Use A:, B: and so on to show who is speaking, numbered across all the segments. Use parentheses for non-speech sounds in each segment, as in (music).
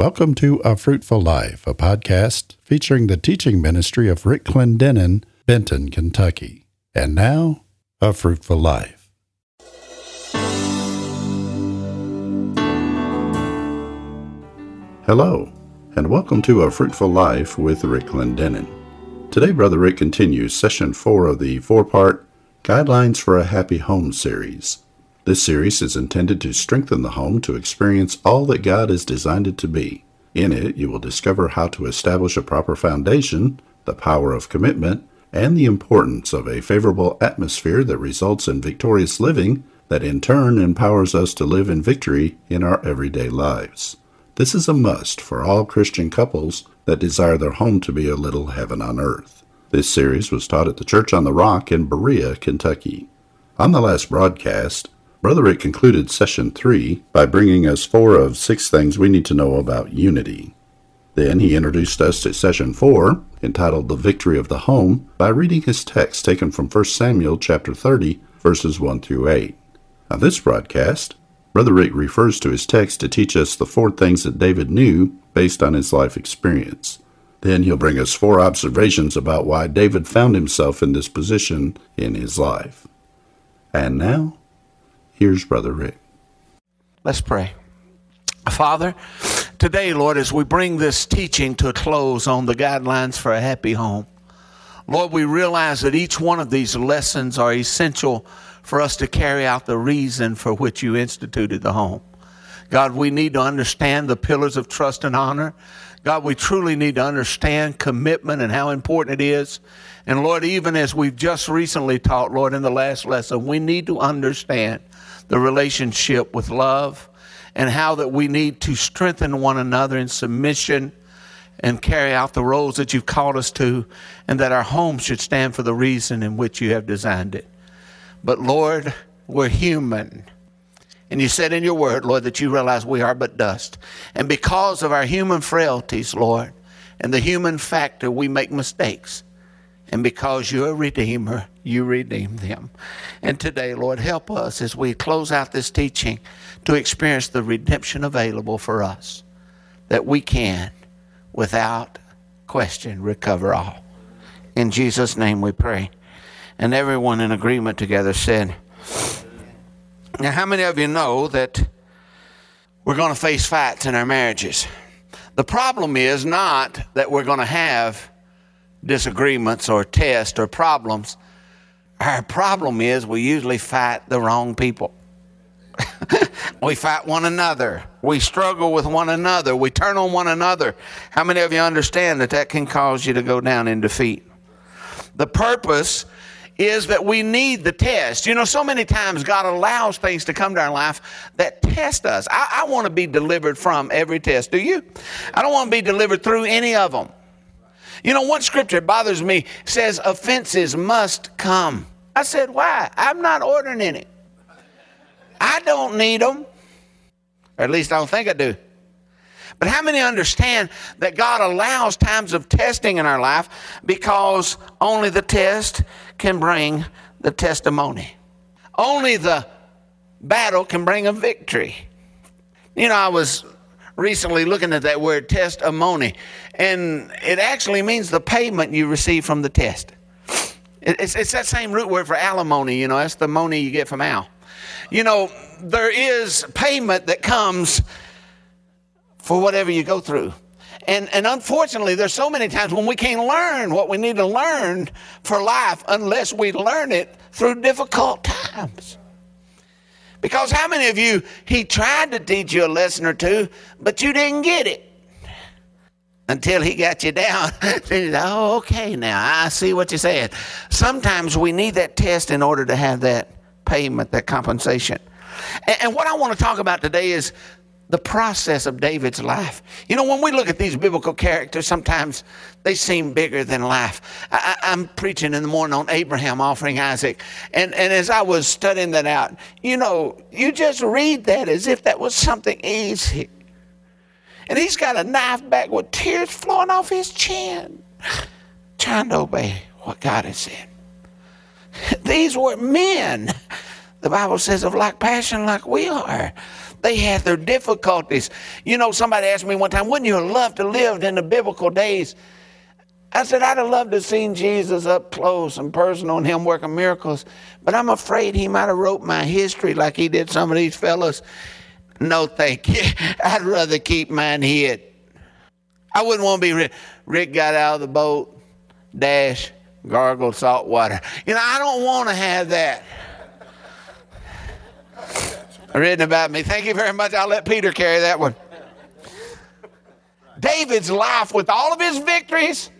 A: Welcome to A Fruitful Life, a podcast featuring the teaching ministry of Rick Clendenen, Benton, Kentucky. And now, A Fruitful Life. Hello, and welcome to A Fruitful Life with Rick Clendenen. Today, Brother Rick continues session four of the four part Guidelines for a Happy Home series. This series is intended to strengthen the home to experience all that God has designed it to be. In it, you will discover how to establish a proper foundation, the power of commitment, and the importance of a favorable atmosphere that results in victorious living that in turn empowers us to live in victory in our everyday lives. This is a must for all Christian couples that desire their home to be a little heaven on earth. This series was taught at the Church on the Rock in Berea, Kentucky. On the last broadcast, Brother Rick concluded session three by bringing us four of six things we need to know about unity. Then he introduced us to session four, entitled The Victory of the Home, by reading his text taken from 1 Samuel chapter 30, verses 1 through 8. On this broadcast, Brother Rick refers to his text to teach us the four things that David knew based on his life experience. Then he'll bring us four observations about why David found himself in this position in his life. And now, Here's Brother Rick.
B: Let's pray. Father, today, Lord, as we bring this teaching to a close on the guidelines for a happy home, Lord, we realize that each one of these lessons are essential for us to carry out the reason for which you instituted the home. God, we need to understand the pillars of trust and honor. God, we truly need to understand commitment and how important it is. And Lord, even as we've just recently taught, Lord, in the last lesson, we need to understand the relationship with love and how that we need to strengthen one another in submission and carry out the roles that you've called us to, and that our home should stand for the reason in which you have designed it. But Lord, we're human. And you said in your word, Lord, that you realize we are but dust. And because of our human frailties, Lord, and the human factor, we make mistakes. And because you're a redeemer, you redeem them. And today, Lord, help us as we close out this teaching to experience the redemption available for us, that we can, without question, recover all. In Jesus' name we pray. And everyone in agreement together said, Now, how many of you know that we're going to face fights in our marriages? The problem is not that we're going to have disagreements or tests or problems. Our problem is we usually fight the wrong people. (laughs) we fight one another. We struggle with one another. We turn on one another. How many of you understand that that can cause you to go down in defeat? The purpose is that we need the test. You know, so many times God allows things to come to our life that test us. I, I want to be delivered from every test. Do you? I don't want to be delivered through any of them. You know, one scripture bothers me says offenses must come. I said, why? I'm not ordering any. I don't need them. Or at least I don't think I do. But how many understand that God allows times of testing in our life because only the test can bring the testimony? Only the battle can bring a victory. You know, I was recently looking at that word testimony, and it actually means the payment you receive from the test. It's, it's that same root word for alimony, you know, that's the money you get from Al. You know, there is payment that comes for whatever you go through. And, and unfortunately, there's so many times when we can't learn what we need to learn for life unless we learn it through difficult times. Because how many of you, he tried to teach you a lesson or two, but you didn't get it until he got you down. (laughs) then oh, okay, now I see what you're saying. Sometimes we need that test in order to have that payment, that compensation. And, and what I want to talk about today is the process of David's life. You know, when we look at these biblical characters, sometimes they seem bigger than life. I, am preaching in the morning on Abraham offering Isaac. And, and as I was studying that out, you know, you just read that as if that was something easy. And he's got a knife back with tears flowing off his chin, trying to obey what God had said. (laughs) These were men the Bible says, of like passion like we are. They had their difficulties. You know, somebody asked me one time, wouldn't you have loved to live in the biblical days? I said, I'd have loved to have seen Jesus up close and personal and him working miracles, but I'm afraid he might have wrote my history like he did some of these fellows. No, thank you. (laughs) I'd rather keep mine hid. I wouldn't want to be Rick. Rick got out of the boat, dash, gargled salt water. You know, I don't want to have that written about me. Thank you very much. I'll let Peter carry that one. David's life, with all of his victories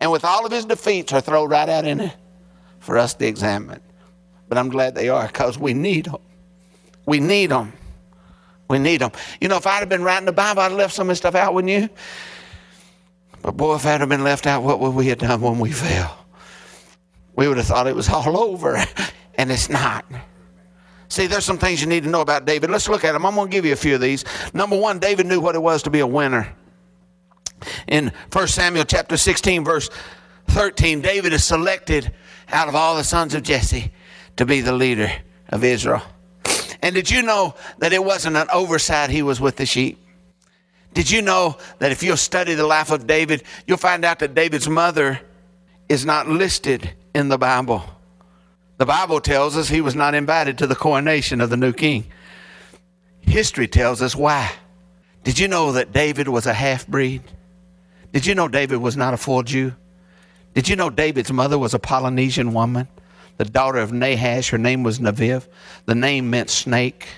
B: and with all of his defeats, are thrown right out in it for us to examine. But I'm glad they are because we need them. We need them. We need them. You know, if I'd have been writing the Bible, I'd have left some of this stuff out, wouldn't you? But boy, if I'd have been left out, what would we have done when we fell? We would have thought it was all over, (laughs) and it's not. See, there's some things you need to know about David. Let's look at them. I'm going to give you a few of these. Number one, David knew what it was to be a winner. In 1 Samuel chapter 16, verse 13, David is selected out of all the sons of Jesse to be the leader of Israel. And did you know that it wasn't an oversight he was with the sheep? Did you know that if you'll study the life of David, you'll find out that David's mother is not listed in the Bible? The Bible tells us he was not invited to the coronation of the new king. History tells us why. Did you know that David was a half breed? Did you know David was not a full Jew? Did you know David's mother was a Polynesian woman, the daughter of Nahash? Her name was Naviv. The name meant snake.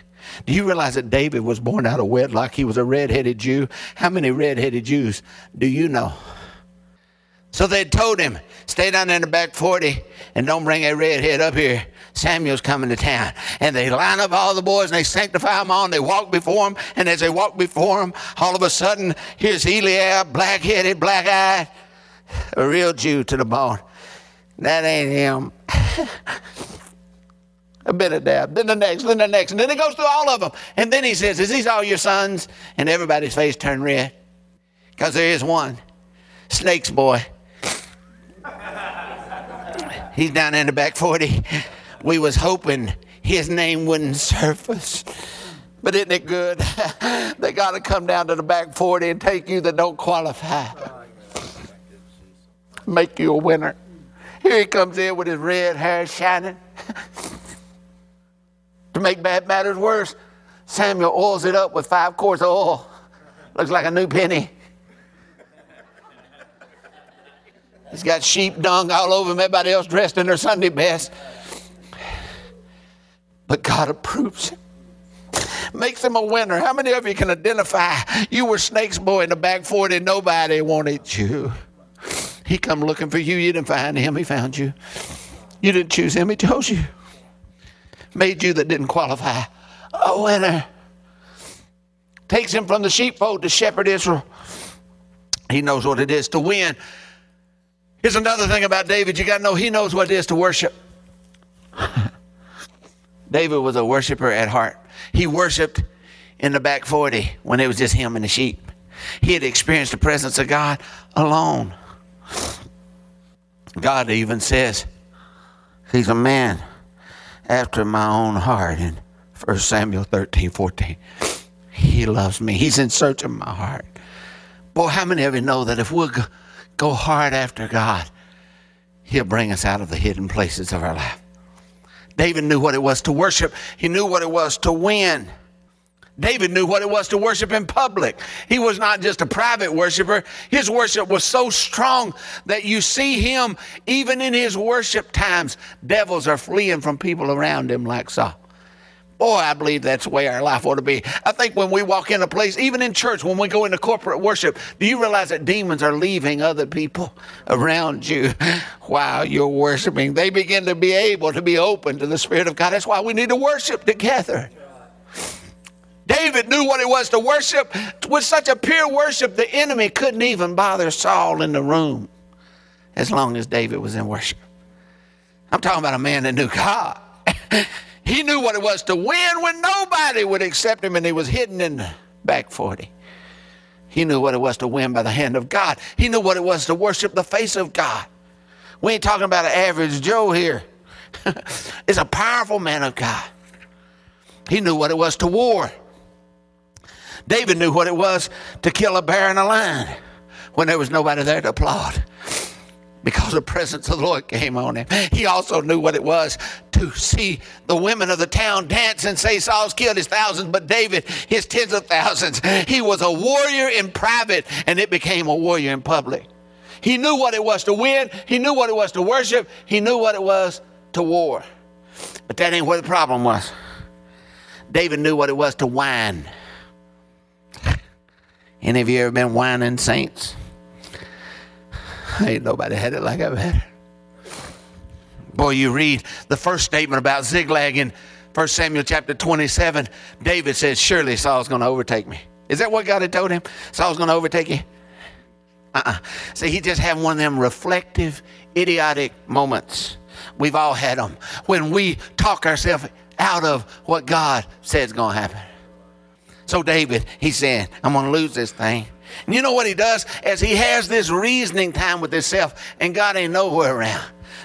B: Do you realize that David was born out of wedlock? He was a red-headed Jew. How many red-headed Jews do you know? So they told him, stay down in the back 40 and don't bring a redhead up here. Samuel's coming to town. And they line up all the boys and they sanctify them on. They walk before him. And as they walk before him, all of a sudden, here's Eliab, black headed, black eyed, a real Jew to the bone. That ain't him. (laughs) A bit of Abinadab, then the next, then the next. And then he goes through all of them. And then he says, Is these all your sons? And everybody's face turned red. Because there is one, Snake's boy. He's down in the back 40. We was hoping his name wouldn't surface. But isn't it good? (laughs) they got to come down to the back 40 and take you that don't qualify. Make you a winner. Here he comes in with his red hair shining. (laughs) to make bad matters worse, Samuel oils it up with five quarts of oil. Looks like a new penny. He's got sheep dung all over him, everybody else dressed in their Sunday best. But God approves him. Makes him a winner. How many of you can identify you were Snake's boy in the back 40 and nobody wanted you? He come looking for you. You didn't find him. He found you. You didn't choose him. He chose you. Made you that didn't qualify a winner. Takes him from the sheepfold to shepherd Israel. He knows what it is to win. Here's another thing about David you got to know he knows what it is to worship. (laughs) David was a worshiper at heart. He worshiped in the back 40 when it was just him and the sheep. He had experienced the presence of God alone. God even says, He's a man after my own heart in 1 Samuel 13, 14. He loves me. He's in search of my heart. Boy, how many of you know that if we'll go hard after God, He'll bring us out of the hidden places of our life. David knew what it was to worship, he knew what it was to win. David knew what it was to worship in public. He was not just a private worshiper. His worship was so strong that you see him, even in his worship times, devils are fleeing from people around him like Saul. Boy, I believe that's the way our life ought to be. I think when we walk in a place, even in church, when we go into corporate worship, do you realize that demons are leaving other people around you (laughs) while you're worshiping? They begin to be able to be open to the Spirit of God. That's why we need to worship together. David knew what it was to worship. With such a pure worship, the enemy couldn't even bother Saul in the room as long as David was in worship. I'm talking about a man that knew God. (laughs) He knew what it was to win when nobody would accept him and he was hidden in the back 40. He knew what it was to win by the hand of God. He knew what it was to worship the face of God. We ain't talking about an average Joe here. (laughs) it's a powerful man of God. He knew what it was to war. David knew what it was to kill a bear and a lion when there was nobody there to applaud because the presence of the Lord came on him. He also knew what it was to see the women of the town dance and say Saul's killed his thousands, but David his tens of thousands. He was a warrior in private and it became a warrior in public. He knew what it was to win, he knew what it was to worship, he knew what it was to war. But that ain't what the problem was. David knew what it was to whine. Any of you ever been whining saints? (laughs) Ain't nobody had it like I've had it. Boy, you read the first statement about Ziklag in 1 Samuel chapter 27. David says, Surely Saul's going to overtake me. Is that what God had told him? Saul's going to overtake you? Uh-uh. See, he just had one of them reflective, idiotic moments. We've all had them when we talk ourselves out of what God says is going to happen. So David, he said, I'm going to lose this thing. And you know what he does? As he has this reasoning time with himself, and God ain't nowhere around.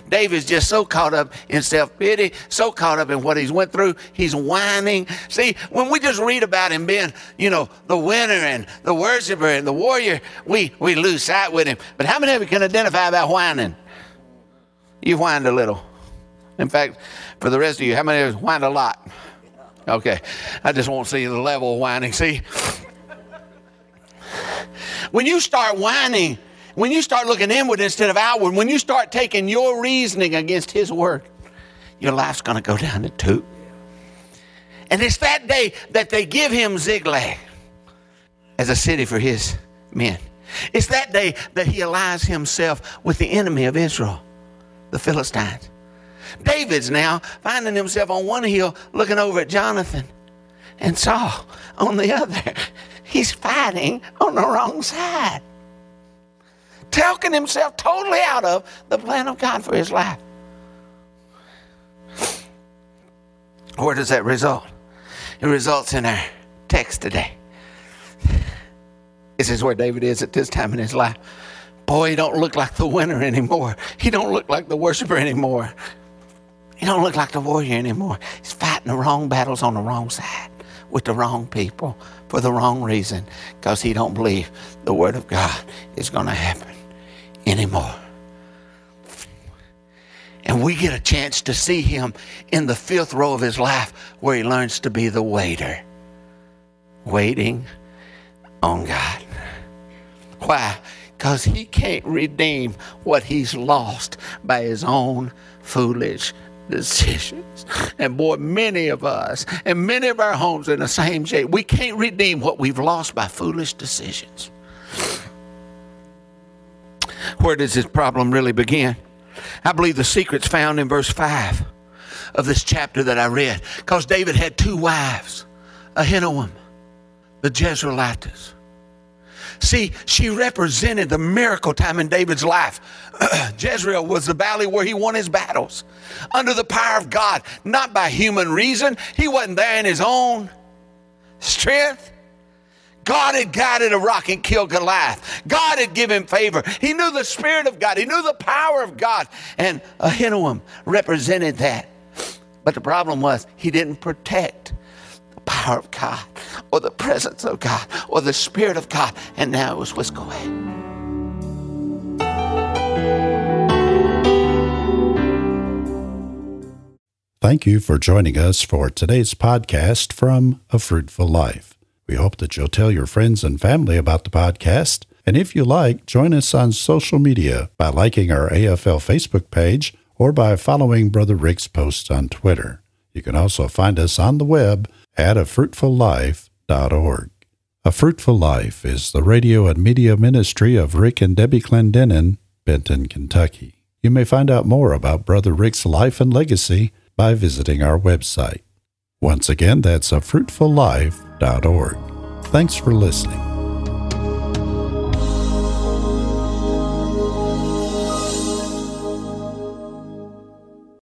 B: David's just so caught up in self pity, so caught up in what he's went through. He's whining. See, when we just read about him being, you know, the winner and the worshiper and the warrior, we, we lose sight with him. But how many of you can identify about whining? You whined a little. In fact, for the rest of you, how many of you whined a lot? Okay. I just won't see the level of whining. See, when you start whining, when you start looking inward instead of outward, when you start taking your reasoning against His word, your life's going to go down the tube. And it's that day that they give him Ziklag as a city for his men. It's that day that he allies himself with the enemy of Israel, the Philistines. David's now finding himself on one hill looking over at Jonathan and Saul on the other. He's fighting on the wrong side, talking himself totally out of the plan of God for his life. Where does that result? It results in our text today. This is where David is at this time in his life. Boy, he don't look like the winner anymore. He don't look like the worshiper anymore. He don't look like the warrior anymore. He's fighting the wrong battles on the wrong side with the wrong people for the wrong reason because he don't believe the word of God is going to happen anymore. And we get a chance to see him in the fifth row of his life where he learns to be the waiter, waiting on God. Why? Because he can't redeem what he's lost by his own foolish decisions. And boy, many of us and many of our homes in the same shape, we can't redeem what we've lost by foolish decisions. Where does this problem really begin? I believe the secret's found in verse 5 of this chapter that I read. Because David had two wives, Ahinoam, the Jezreelites. See, she represented the miracle time in David's life. (clears throat) Jezreel was the valley where he won his battles under the power of God, not by human reason. He wasn't there in his own strength. God had guided a rock and killed Goliath. God had given favor. He knew the Spirit of God. He knew the power of God. And Ahinoam represented that. But the problem was he didn't protect power of God or the presence of God or the Spirit of God. And now it was whisked away.
A: Thank you for joining us for today's podcast from A Fruitful Life. We hope that you'll tell your friends and family about the podcast. And if you like, join us on social media by liking our AFL Facebook page or by following Brother Rick's posts on Twitter. You can also find us on the web at afruitfullife.org. A Fruitful Life is the radio and media ministry of Rick and Debbie Clendenen, Benton, Kentucky. You may find out more about Brother Rick's life and legacy by visiting our website. Once again, that's a fruitfullife.org. Thanks for listening.